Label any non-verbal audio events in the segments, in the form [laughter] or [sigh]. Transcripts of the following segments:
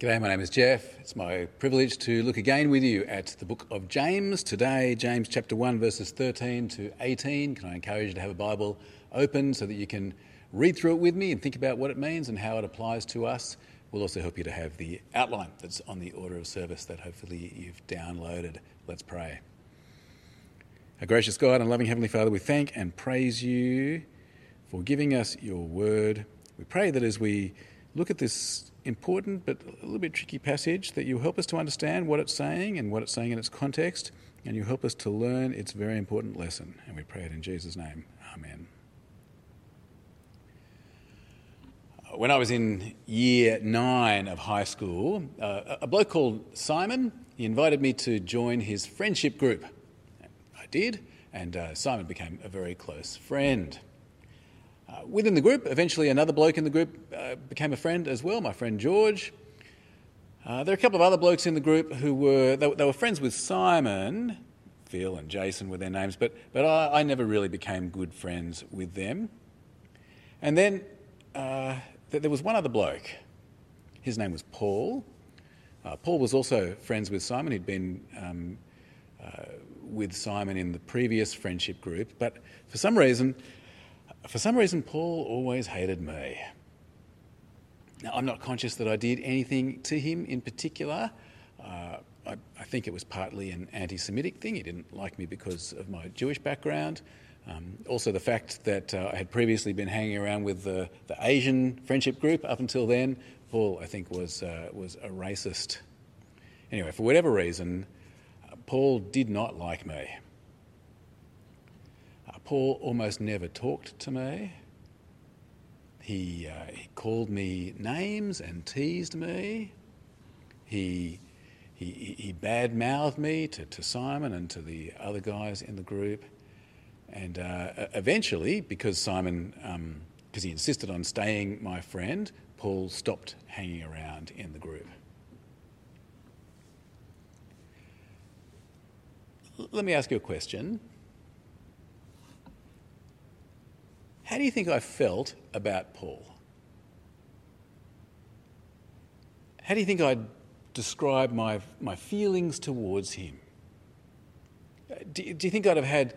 G'day, my name is Jeff. It's my privilege to look again with you at the book of James. Today, James chapter 1, verses 13 to 18. Can I encourage you to have a Bible open so that you can read through it with me and think about what it means and how it applies to us? We'll also help you to have the outline that's on the order of service that hopefully you've downloaded. Let's pray. Our gracious God and loving Heavenly Father, we thank and praise you for giving us your word. We pray that as we look at this important but a little bit tricky passage that you help us to understand what it's saying and what it's saying in its context, and you help us to learn its very important lesson. And we pray it in Jesus' name. Amen. When I was in year nine of high school, uh, a bloke called Simon, he invited me to join his friendship group. I did, and uh, Simon became a very close friend. Within the group, eventually another bloke in the group uh, became a friend as well, my friend George. Uh, there are a couple of other blokes in the group who were, they, they, were friends with Simon, Phil and Jason were their names, but, but I, I never really became good friends with them. And then uh, th- there was one other bloke. His name was Paul. Uh, Paul was also friends with Simon. He'd been um, uh, with Simon in the previous friendship group, but for some reason, for some reason, Paul always hated me. Now, I'm not conscious that I did anything to him in particular. Uh, I, I, think it was partly an anti Semitic thing. He didn't like me because of my Jewish background. Um, also, the fact that uh, I had previously been hanging around with the, the, Asian friendship group up until then. Paul, I think, was, uh, was a racist. Anyway, for whatever reason, uh, Paul did not like me. Paul almost never talked to me. He, uh, he called me names and teased me. He, he, he bad mouthed me to, to Simon and to the other guys in the group. And uh, eventually, because Simon, because um, he insisted on staying my friend, Paul stopped hanging around in the group. Let me ask you a question. How do you think I felt about Paul? How do you think I'd describe my, my feelings towards him? Do, do you think I'd have had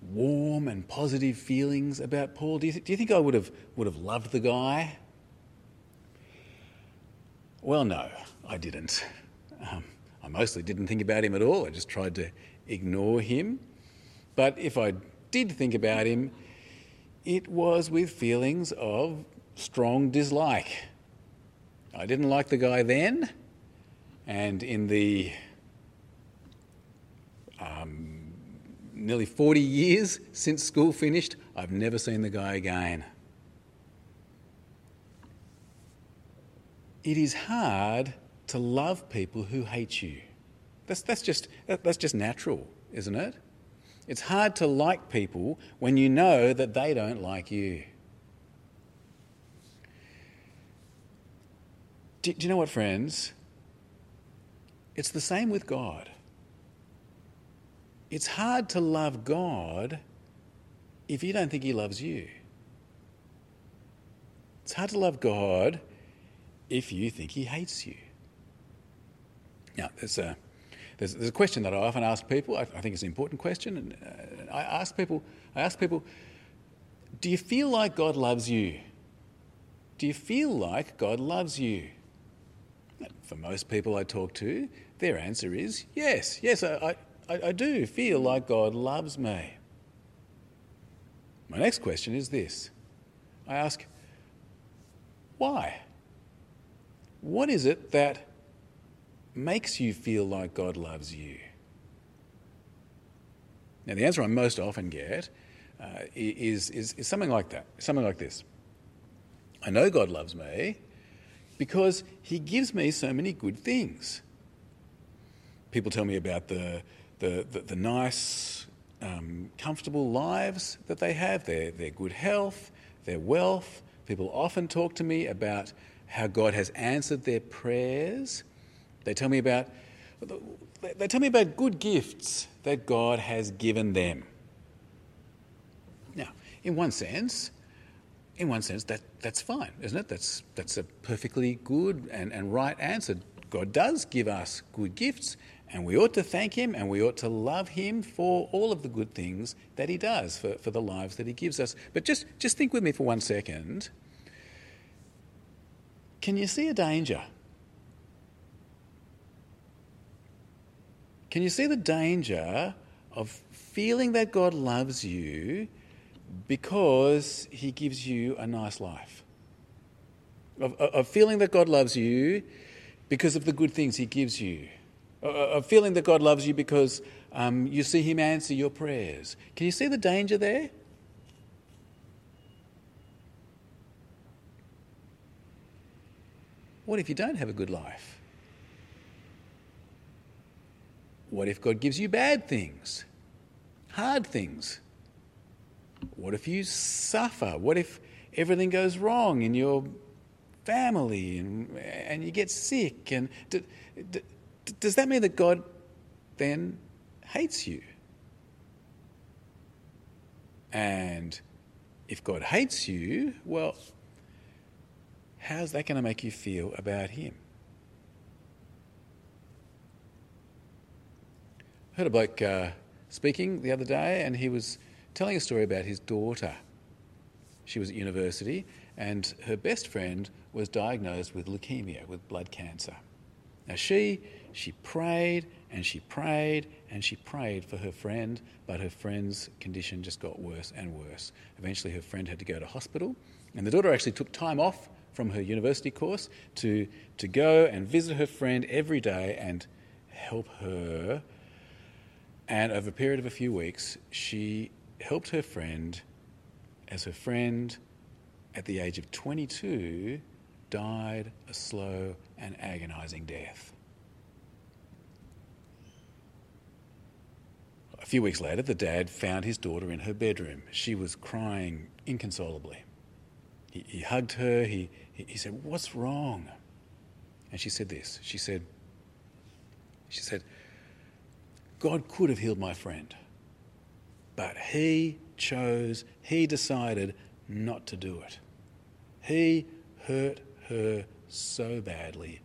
warm and positive feelings about Paul? Do you, th- do you think I would have, would have loved the guy? Well, no, I didn't. Um, I mostly didn't think about him at all. I just tried to ignore him. But if I did think about him, it was with feelings of strong dislike. I didn't like the guy then, and in the um, nearly 40 years since school finished, I've never seen the guy again. It is hard to love people who hate you. That's, that's, just, that's just natural, isn't it? It's hard to like people when you know that they don't like you. Do, do, you know what, friends? It's the same with God. It's hard to love God if you don't think He loves you. It's hard to love God if you think He hates you. Now, there's a there's, there's a question that I often ask people. I, I think it's an important question. And uh, I ask people, I ask people, do you feel like God loves you? Do you feel like God loves you? For most people I talk to, their answer is yes, yes, I, I, I do feel like God loves me. My next question is this I ask, why? What is it that makes you feel like God loves you? Now, the answer I most often get uh, is, is, is something like that, something like this. I know God loves me because He gives me so many good things. People tell me about the, the, the, the nice, um, comfortable lives that they have, their, their good health, their wealth. People often talk to me about how God has answered their prayers they tell me about they tell me about good gifts that God has given them. Now, in one sense, in one sense, that, that's fine, isn't it? That's, that's a perfectly good and, and right answer. God does give us good gifts, and we ought to thank Him and we ought to love Him for all of the good things that He does, for, for the lives that He gives us. But just, just think with me for one second. Can you see a danger? Can you see the danger of feeling that God loves you because he gives you a nice life. Of, of, feeling that God loves you because of the good things he gives you. Of feeling that God loves you because um, you see him answer your prayers. Can you see the danger there? What if you don't have a good life? What if God gives you bad things, hard things? What if you suffer? What if everything goes wrong in your family and, and you get sick? And do, do, does that mean that God then hates you? And if God hates you, well, how's that going to make you feel about Him? Heard a bloke uh, speaking the other day, and he was telling a story about his daughter. She was at university, and her best friend was diagnosed with leukemia, with blood cancer. Now, she, she prayed and she prayed and she prayed for her friend, but her friend's condition just got worse and worse. Eventually, her friend had to go to hospital, and the daughter actually took time off from her university course to, to go and visit her friend every day and help her. And over a period of a few weeks, she helped her friend as her friend, at the age of 22, died a slow and agonizing death. A few weeks later, the dad found his daughter in her bedroom. She was crying inconsolably. He, he hugged her. He, he, said, What's wrong? And she said this. She said, she said, God could have healed my friend. But he chose, he decided not to do it. He hurt her so badly,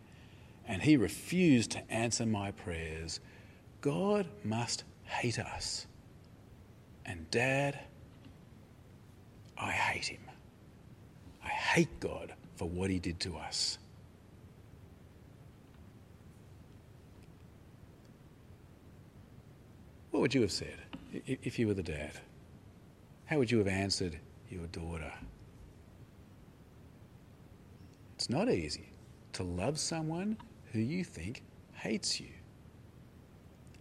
and he refused to answer my prayers. God must hate us. And, Dad, I hate him. I hate God for what he did to us. What would you have said? if you were the dad? How would you have answered your daughter? It's not easy to love someone who you think hates you.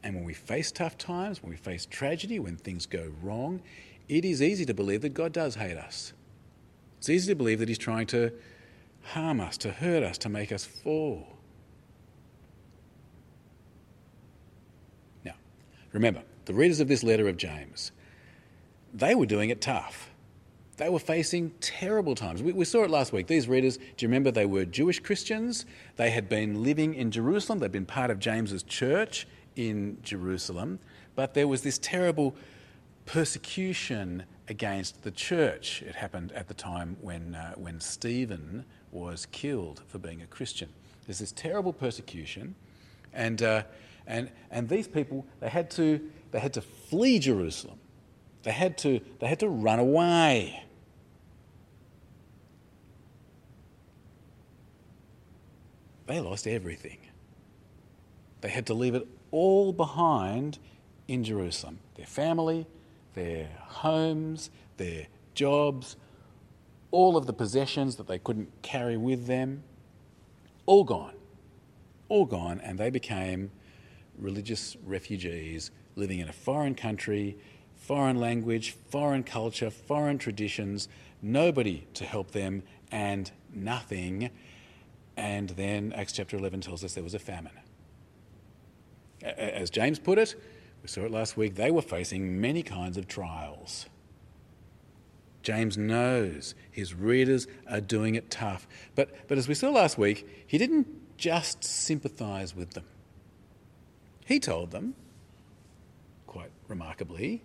And when we face tough times, when we face tragedy, when things go wrong, it is easy to believe that God does hate us. It's easy to believe that He's trying to harm us, to hurt us, to make us fall. Now, remember, the readers of this letter of James, they were doing it tough. They were facing terrible times. We, we, saw it last week. These readers, do you remember they were Jewish Christians? They had been living in Jerusalem, they'd been part of James's church in Jerusalem, but there was this terrible persecution against the church. It happened at the time when, uh, when Stephen was killed for being a Christian. There's this terrible persecution, and, uh, and, and these people, they had to they had to flee Jerusalem. They had to, they had to run away. They lost everything. They had to leave it all behind in Jerusalem their family, their homes, their jobs, all of the possessions that they couldn't carry with them, all gone. All gone, and they became religious refugees living in a foreign country, foreign language, foreign culture, foreign traditions, nobody to help them, and nothing. And then Acts chapter 11 tells us there was a famine. As James put it, we saw it last week, they were facing many kinds of trials. James knows his readers are doing it tough. But, but as we saw last week, he didn't just sympathise with them. He told them quite remarkably,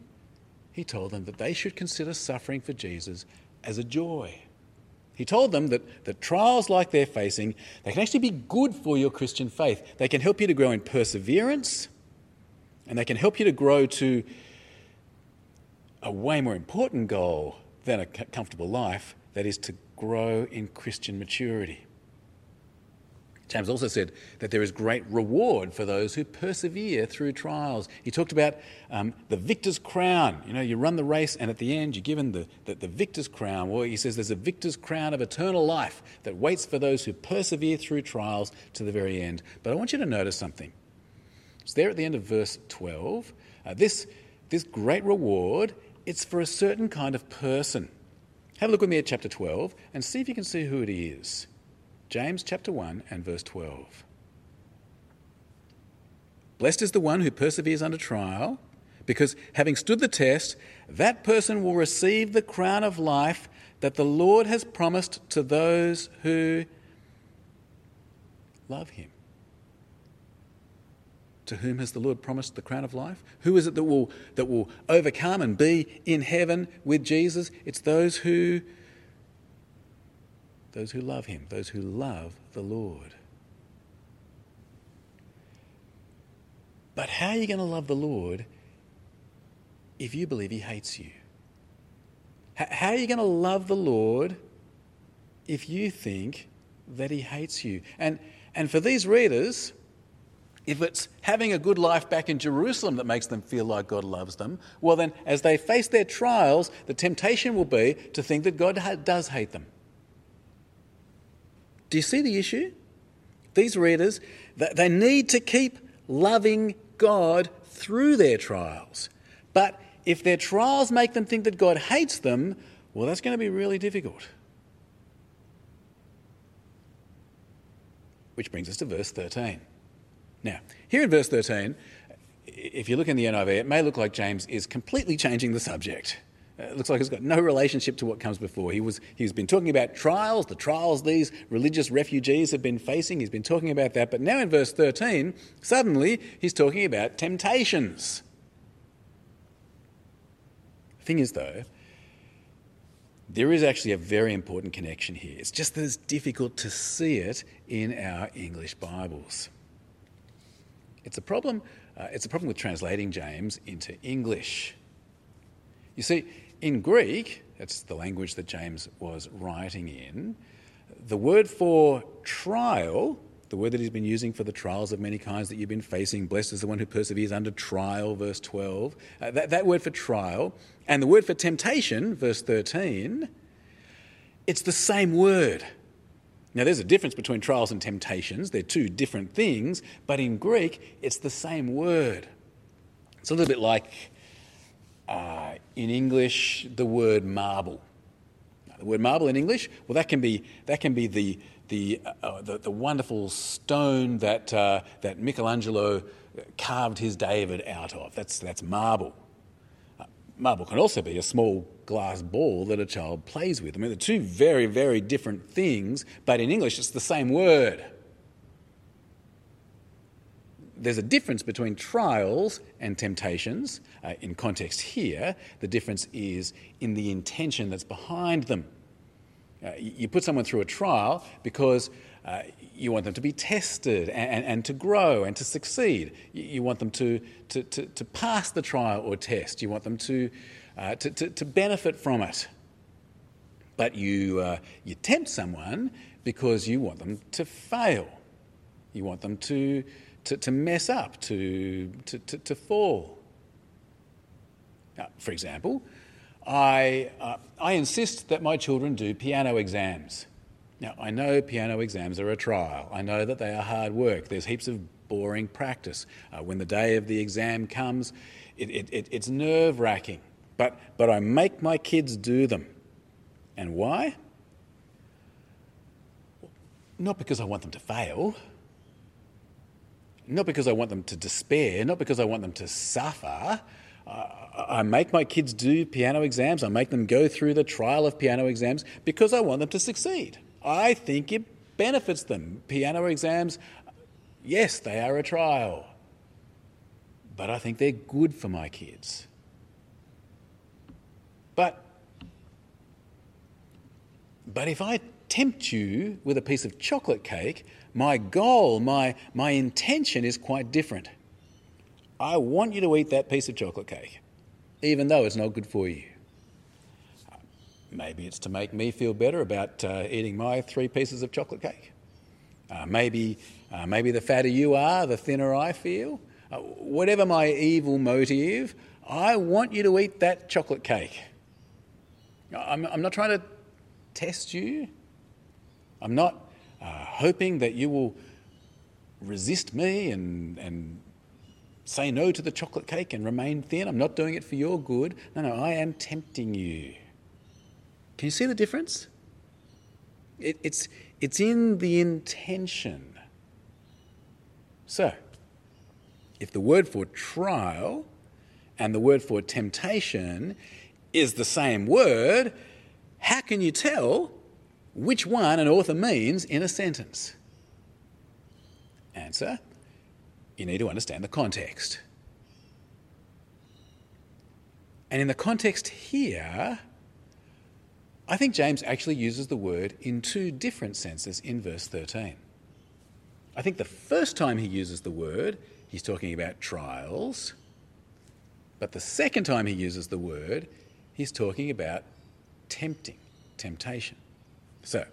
he told them that they should consider suffering for Jesus as a joy, He told them that, that trials like they're facing, they can actually be good for your Christian faith. They can help you to grow in perseverance, and they can help you to grow to a way more important goal than a comfortable life, that is to grow in Christian maturity. James also said that there is great reward for those who persevere through trials. He talked about um, the victor's crown. You know, you run the race, and at the end, you're given the, the, the victor's crown. Well, he says there's a victor's crown of eternal life that waits for those who persevere through trials to the very end. But I want you to notice something. It's there at the end of verse 12. Uh, this, this great reward, it's for a certain kind of person. Have a look with me at chapter 12 and see if you can see who it is. James chapter 1 and verse 12. Blessed is the one who perseveres under trial, because having stood the test, that person will receive the crown of life that the Lord has promised to those who love him. To whom has the Lord promised the crown of life? Who is it that will, that will overcome and be in heaven with Jesus? It's those who those who love him, those who love the Lord. But how are you going to love the Lord if you believe he hates you? How are you going to love the Lord if you think that he hates you? And, and for these readers, if it's having a good life back in Jerusalem that makes them feel like God loves them, well, then as they face their trials, the temptation will be to think that God does hate them. Do you see the issue? These readers, they need to keep loving God through their trials. But if their trials make them think that God hates them, well, that's going to be really difficult. Which brings us to verse 13. Now, here in verse 13, if you look in the NIV, it may look like James is completely changing the subject. It looks like it's got no relationship to what comes before. He was, he's been talking about trials, the trials these religious refugees have been facing. He's been talking about that. But now in verse 13, suddenly he's talking about temptations. The thing is, though, there is actually a very important connection here. It's just that it's difficult to see it in our English Bibles. It's a problem, uh, it's a problem with translating James into English. You see, in Greek, that's the language that James was writing in, the word for trial, the word that he's been using for the trials of many kinds that you've been facing, blessed is the one who perseveres under trial, verse 12, uh, that, that word for trial, and the word for temptation, verse 13, it's the same word. Now, there's a difference between trials and temptations. They're two different things, but in Greek, it's the same word. It's a little bit like uh, in English the word marble. The word marble in English, well, that can be, that can be the, the, uh, the, the, wonderful stone that, uh, that Michelangelo carved his David out of. That's, that's marble. Uh, marble can also be a small glass ball that a child plays with. I mean, they're two very, very different things, but in English it's the same word there's a difference between trials and temptations. Uh, in context here, the difference is in the intention that's behind them. Uh, you put someone through a trial because uh, you want them to be tested and, and, and, to grow and to succeed. You, want them to, to, to, to, pass the trial or test. You want them to, uh, to, to, to, benefit from it. But you, uh, you tempt someone because you want them to fail. You want them to, to, to mess up, to, to, to, to fall. Now, for example, I, uh, I insist that my children do piano exams. Now, I know piano exams are a trial. I know that they are hard work. There's heaps of boring practice. Uh, when the day of the exam comes, it, it, it, it's nerve wracking. But, but I make my kids do them. And why? Not because I want them to fail not because I want them to despair, not because I want them to suffer. I make my kids do piano exams, I make them go through the trial of piano exams because I want them to succeed. I think it benefits them. Piano exams, yes, they are a trial, but I think they're good for my kids. But But if I tempt you with a piece of chocolate cake, my goal, my, my intention is quite different. I want you to eat that piece of chocolate cake, even though it's not good for you. Maybe it's to make me feel better about uh, eating my three pieces of chocolate cake. Uh, maybe, uh, maybe the fatter you are, the thinner I feel. Uh, whatever my evil motive, I want you to eat that chocolate cake. I'm, I'm not trying to test you. I'm not uh, hoping that you will resist me and, and say no to the chocolate cake and remain thin. I'm not doing it for your good. No, no, I am tempting you. Can you see the difference? It, it's, it's in the intention. So, if the word for trial and the word for temptation is the same word, how can you tell which one an author means in a sentence? Answer you need to understand the context. And in the context here, I think James actually uses the word in two different senses in verse 13. I think the first time he uses the word, he's talking about trials. But the second time he uses the word, he's talking about tempting, temptation. So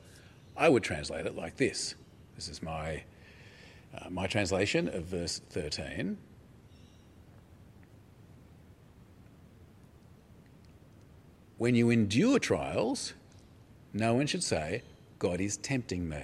I would translate it like this. This is my, uh, my translation of verse 13. When you endure trials, no one should say, God is tempting me.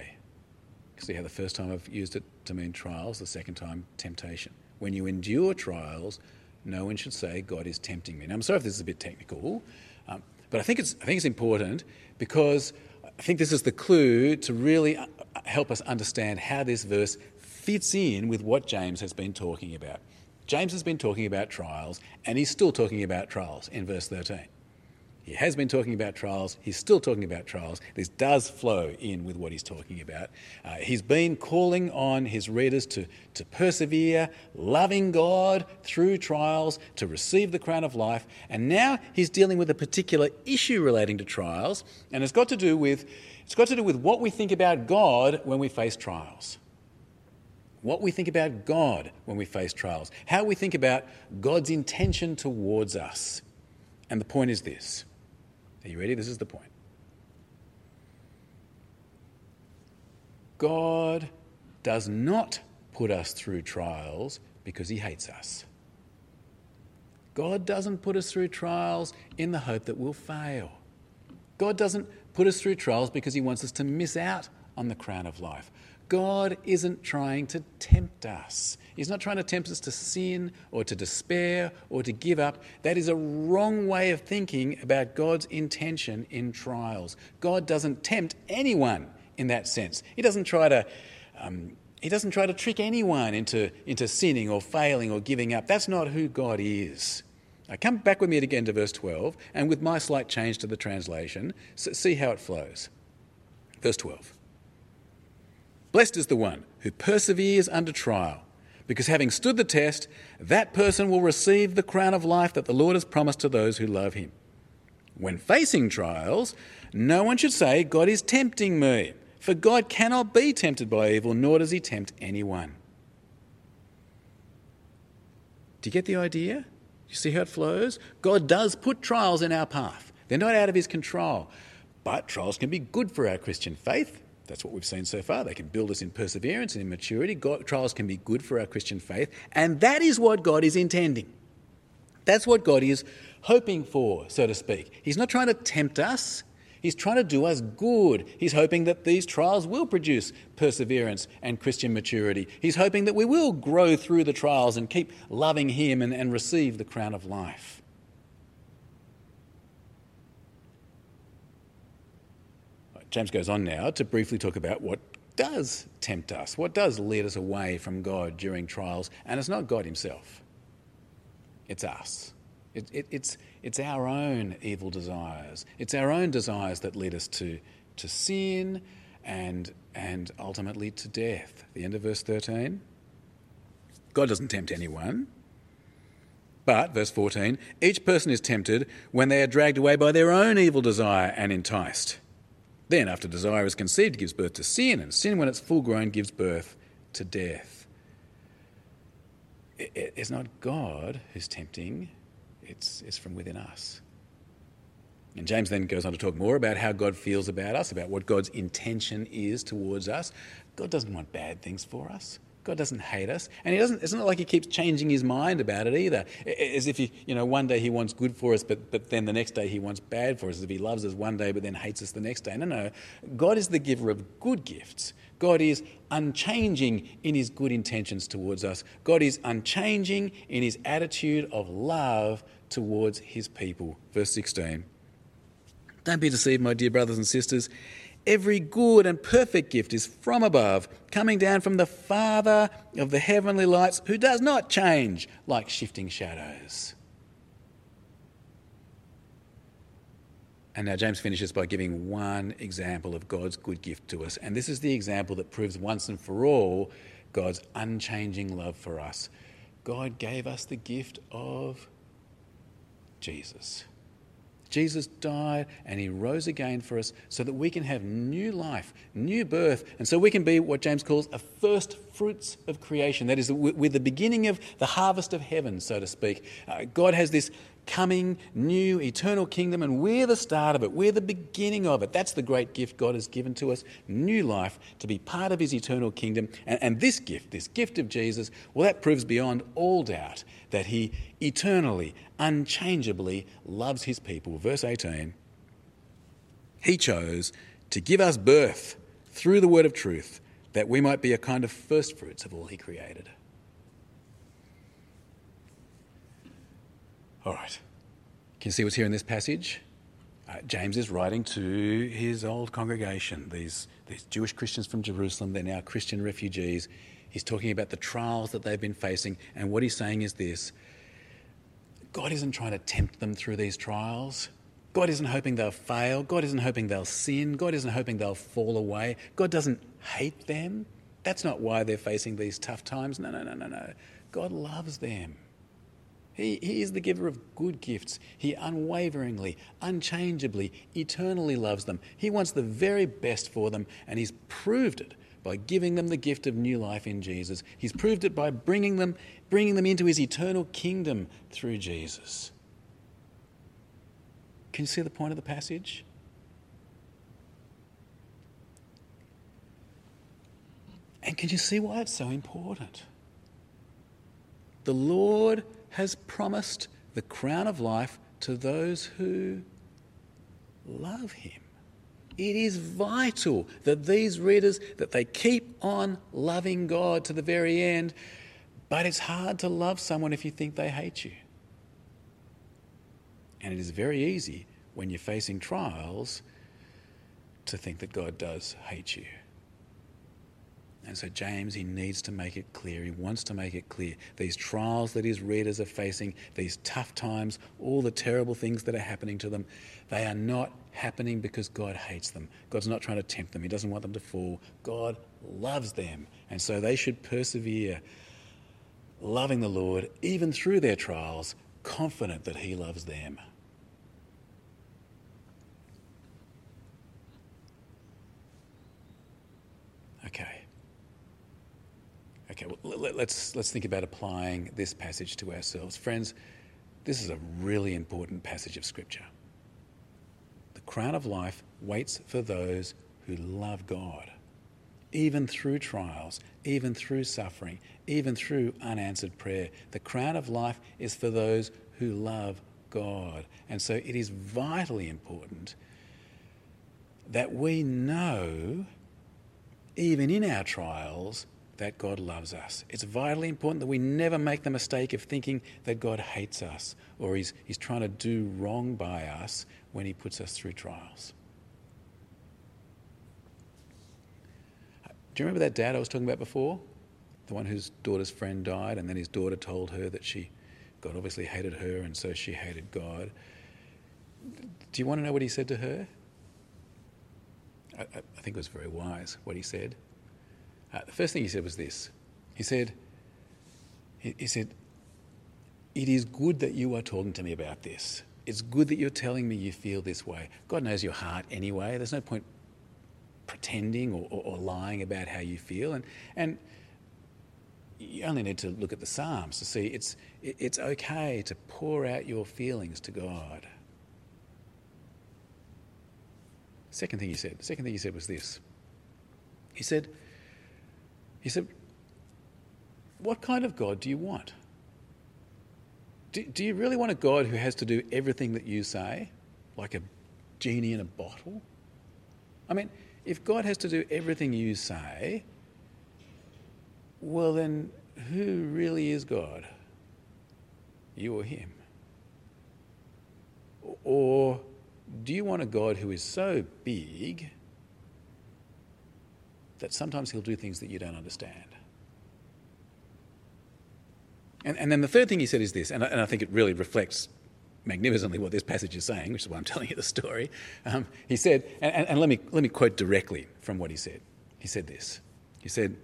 See how the first time I've used it to mean trials, the second time, temptation. When you endure trials, no one should say, God is tempting me. Now, I'm sorry if this is a bit technical, um, but I think, it's, I think it's important because I think this is the clue to really uh, help us understand how this verse fits in with what James has been talking about. James has been talking about trials, and he's still talking about trials in verse 13. He has been talking about trials. He's still talking about trials. This does flow in with what he's talking about. Uh, he's been calling on his readers to, to persevere, loving God through trials, to receive the crown of life. And now he's dealing with a particular issue relating to trials, and it's got to do with, it's got to do with what we think about God when we face trials. What we think about God when we face trials. How we think about God's intention towards us. And the point is this are you ready? This is the point. God does not put us through trials because he hates us. God doesn't put us through trials in the hope that we'll fail. God doesn't put us through trials because he wants us to miss out on the crown of life. God isn't trying to tempt us. He's not trying to tempt us to sin or to despair or to give up. That is a wrong way of thinking about God's intention in trials. God doesn't tempt anyone in that sense. He doesn't try to. Um, he doesn't try to trick anyone into, into sinning or failing or giving up. That's not who God is. Now, come back with me again to verse 12, and with my slight change to the translation, see how it flows. Verse 12. Blessed is the one who perseveres under trial, because having stood the test, that person will receive the crown of life that the Lord has promised to those who love him. When facing trials, no one should say, God is tempting me, for God cannot be tempted by evil, nor does he tempt anyone. Do you get the idea? You see how it flows? God does put trials in our path. They're not out of his control. But trials can be good for our Christian faith. That's what we've seen so far. They can build us in perseverance and in maturity. God, trials can be good for our Christian faith, and that is what God is intending. That's what God is hoping for, so to speak. He's not trying to tempt us, He's trying to do us good. He's hoping that these trials will produce perseverance and Christian maturity. He's hoping that we will grow through the trials and keep loving Him and, and receive the crown of life. James goes on now to briefly talk about what does tempt us, what does lead us away from God during trials. And it's not God Himself, it's us. It, it, it's, it's our own evil desires. It's our own desires that lead us to, to sin and, and ultimately to death. The end of verse 13. God doesn't tempt anyone. But, verse 14, each person is tempted when they are dragged away by their own evil desire and enticed. Then, after desire is conceived, gives birth to sin, and sin, when it's full grown, gives birth to death. It's not God who's tempting, it's, it's from within us. And James then goes on to talk more about how God feels about us, about what God's intention is towards us. God doesn't want bad things for us. God doesn't hate us, and He doesn't. It's not like He keeps changing His mind about it either. As if He, you know, one day He wants good for us, but but then the next day He wants bad for us. As if He loves us one day, but then hates us the next day. No, no. God is the giver of good gifts. God is unchanging in His good intentions towards us. God is unchanging in His attitude of love towards His people. Verse sixteen. Don't be deceived, my dear brothers and sisters. Every good and perfect gift is from above, coming down from the Father of the heavenly lights, who does not change like shifting shadows. And now James finishes by giving one example of God's good gift to us. And this is the example that proves once and for all God's unchanging love for us. God gave us the gift of Jesus. Jesus died and he rose again for us so that we can have new life, new birth, and so we can be what James calls a first fruits of creation. That is, we're the beginning of the harvest of heaven, so to speak. Uh, God has this coming new eternal kingdom, and we're the start of it. We're the beginning of it. That's the great gift God has given to us new life to be part of his eternal kingdom. And, and this gift, this gift of Jesus, well, that proves beyond all doubt that he eternally, unchangeably loves his people. Verse 18 He chose to give us birth through the word of truth that we might be a kind of first fruits of all he created. All right. Can you see what's here in this passage? Uh, James is writing to his old congregation, these, these Jewish Christians from Jerusalem. They're now Christian refugees. He's talking about the trials that they've been facing. And what he's saying is this God isn't trying to tempt them through these trials. God isn't hoping they'll fail. God isn't hoping they'll sin. God isn't hoping they'll fall away. God doesn't hate them. That's not why they're facing these tough times. No, no, no, no, no. God loves them. He, he is the giver of good gifts. He unwaveringly, unchangeably, eternally loves them. He wants the very best for them, and He's proved it by giving them the gift of new life in Jesus. He's proved it by bringing them, bringing them into His eternal kingdom through Jesus. Can you see the point of the passage? And can you see why it's so important? The Lord has promised the crown of life to those who love him. It is vital that these readers that they keep on loving God to the very end. But it's hard to love someone if you think they hate you. And it is very easy when you're facing trials to think that God does hate you. And so, James, he needs to make it clear. He wants to make it clear. These trials that his readers are facing, these tough times, all the terrible things that are happening to them, they are not happening because God hates them. God's not trying to tempt them, He doesn't want them to fall. God loves them. And so they should persevere, loving the Lord, even through their trials, confident that He loves them. Okay. Okay, well, let's, let's think about applying this passage to ourselves. Friends, this is a really important passage of Scripture. The crown of life waits for those who love God, even through trials, even through suffering, even through unanswered prayer. The crown of life is for those who love God. And so it is vitally important that we know, even in our trials, that God loves us. It's vitally important that we never make the mistake of thinking that God hates us or he's, he's trying to do wrong by us when he puts us through trials. Do you remember that dad I was talking about before? The one whose daughter's friend died, and then his daughter told her that she, God obviously hated her, and so she hated God. Do you want to know what he said to her? I, I think it was very wise what he said. Uh, the first thing he said was this. He said, he, he said, it is good that you are talking to me about this. It's good that you're telling me you feel this way. God knows your heart anyway. There's no point pretending or, or, or lying about how you feel. And, and you only need to look at the Psalms to see it's, it's okay to pour out your feelings to God. Second thing he said, second thing he said was this. He said, he said, what kind of God do you want? Do, do you really want a God who has to do everything that you say, like a genie in a bottle? I mean, if God has to do everything you say, well, then who really is God? You or Him? Or do you want a God who is so big that sometimes He'll do things that you don't understand? And, and then the third thing he said is this, and I, and I think it really reflects magnificently what this passage is saying, which is why I'm [laughs] telling you the story. Um, he said, and, and, let, me, let me quote directly from what he said. He said this He said,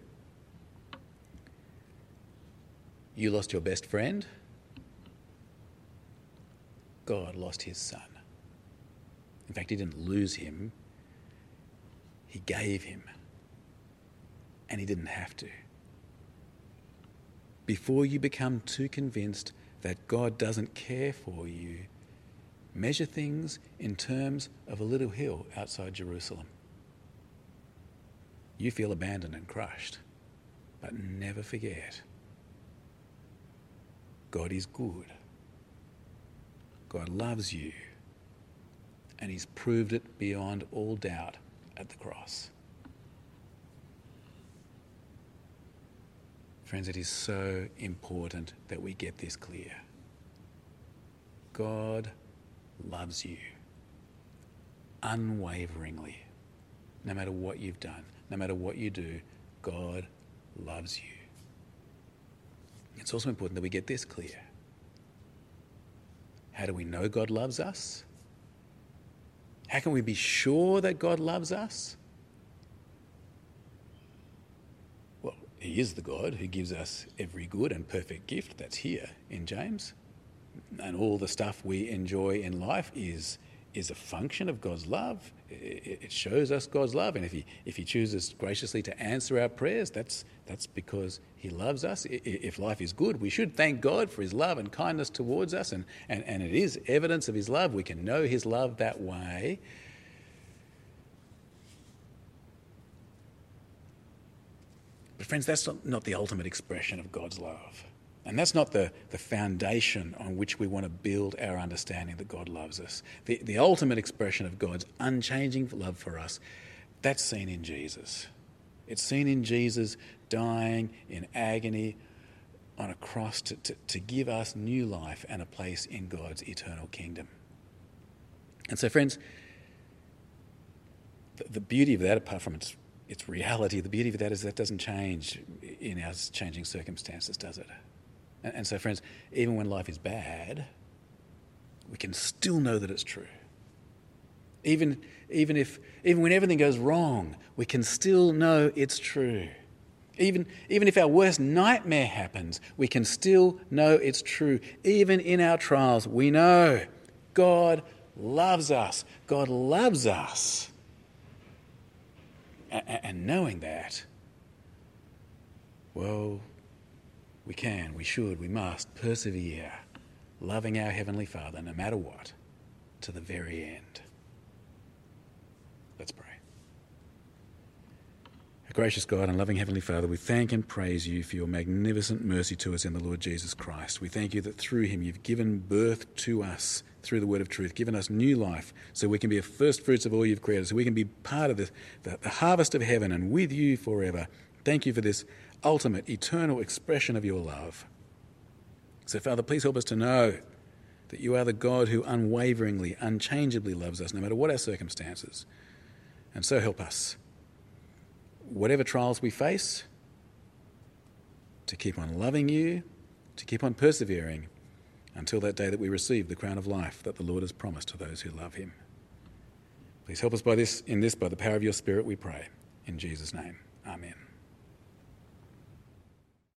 You lost your best friend, God lost his son. In fact, he didn't lose him, he gave him. And he didn't have to before you become too convinced that God doesn't care for you, measure things in terms of a little hill outside Jerusalem. You feel abandoned and crushed, but never forget God is good. God loves you, and He's proved it beyond all doubt at the cross. Friends, it is so important that we get this clear. God loves you unwaveringly. No matter what you've done, no matter what you do, God loves you. It's also important that we get this clear. How do we know God loves us? How can we be sure that God loves us? He is the God who gives us every good and perfect gift that's here in James. And all the stuff we enjoy in life is, is a function of God's love. It shows us God's love. And if he, if he chooses graciously to answer our prayers, that's, that's because He loves us. If life is good, we should thank God for His love and kindness towards us. And, and, and it is evidence of His love. We can know His love that way. But, friends, that's not, not the ultimate expression of God's love. And that's not the, the foundation on which we want to build our understanding that God loves us. The, the ultimate expression of God's unchanging love for us, that's seen in Jesus. It's seen in Jesus dying in agony on a cross to, to, to give us new life and a place in God's eternal kingdom. And so, friends, the, the beauty of that, apart from its its reality. The beauty of that is that doesn't change in our changing circumstances, does it? And, and so, friends, even when life is bad, we can still know that it's true. Even, even, if, even when everything goes wrong, we can still know it's true. Even, even if our worst nightmare happens, we can still know it's true. Even in our trials, we know God loves us. God loves us and knowing that, well, we can, we should, we must persevere, loving our Heavenly Father no matter what, to the very end. Let's pray. Gracious God and loving Heavenly Father, we thank and praise you for your magnificent mercy to us in the Lord Jesus Christ. We thank you that through him you've given birth to us through the word of truth, given us new life so we can be the first fruits of all you've created, so we can be part of the, the, the harvest of heaven and with you forever. Thank you for this ultimate, eternal expression of your love. So, Father, please help us to know that you are the God who unwaveringly, unchangeably loves us, no matter what our circumstances. And so help us whatever trials we face, to keep on loving you, to keep on persevering until that day that we receive the crown of life that the Lord has promised to those who love him. Please help us by this in this by the power of your spirit we pray in Jesus name. Amen.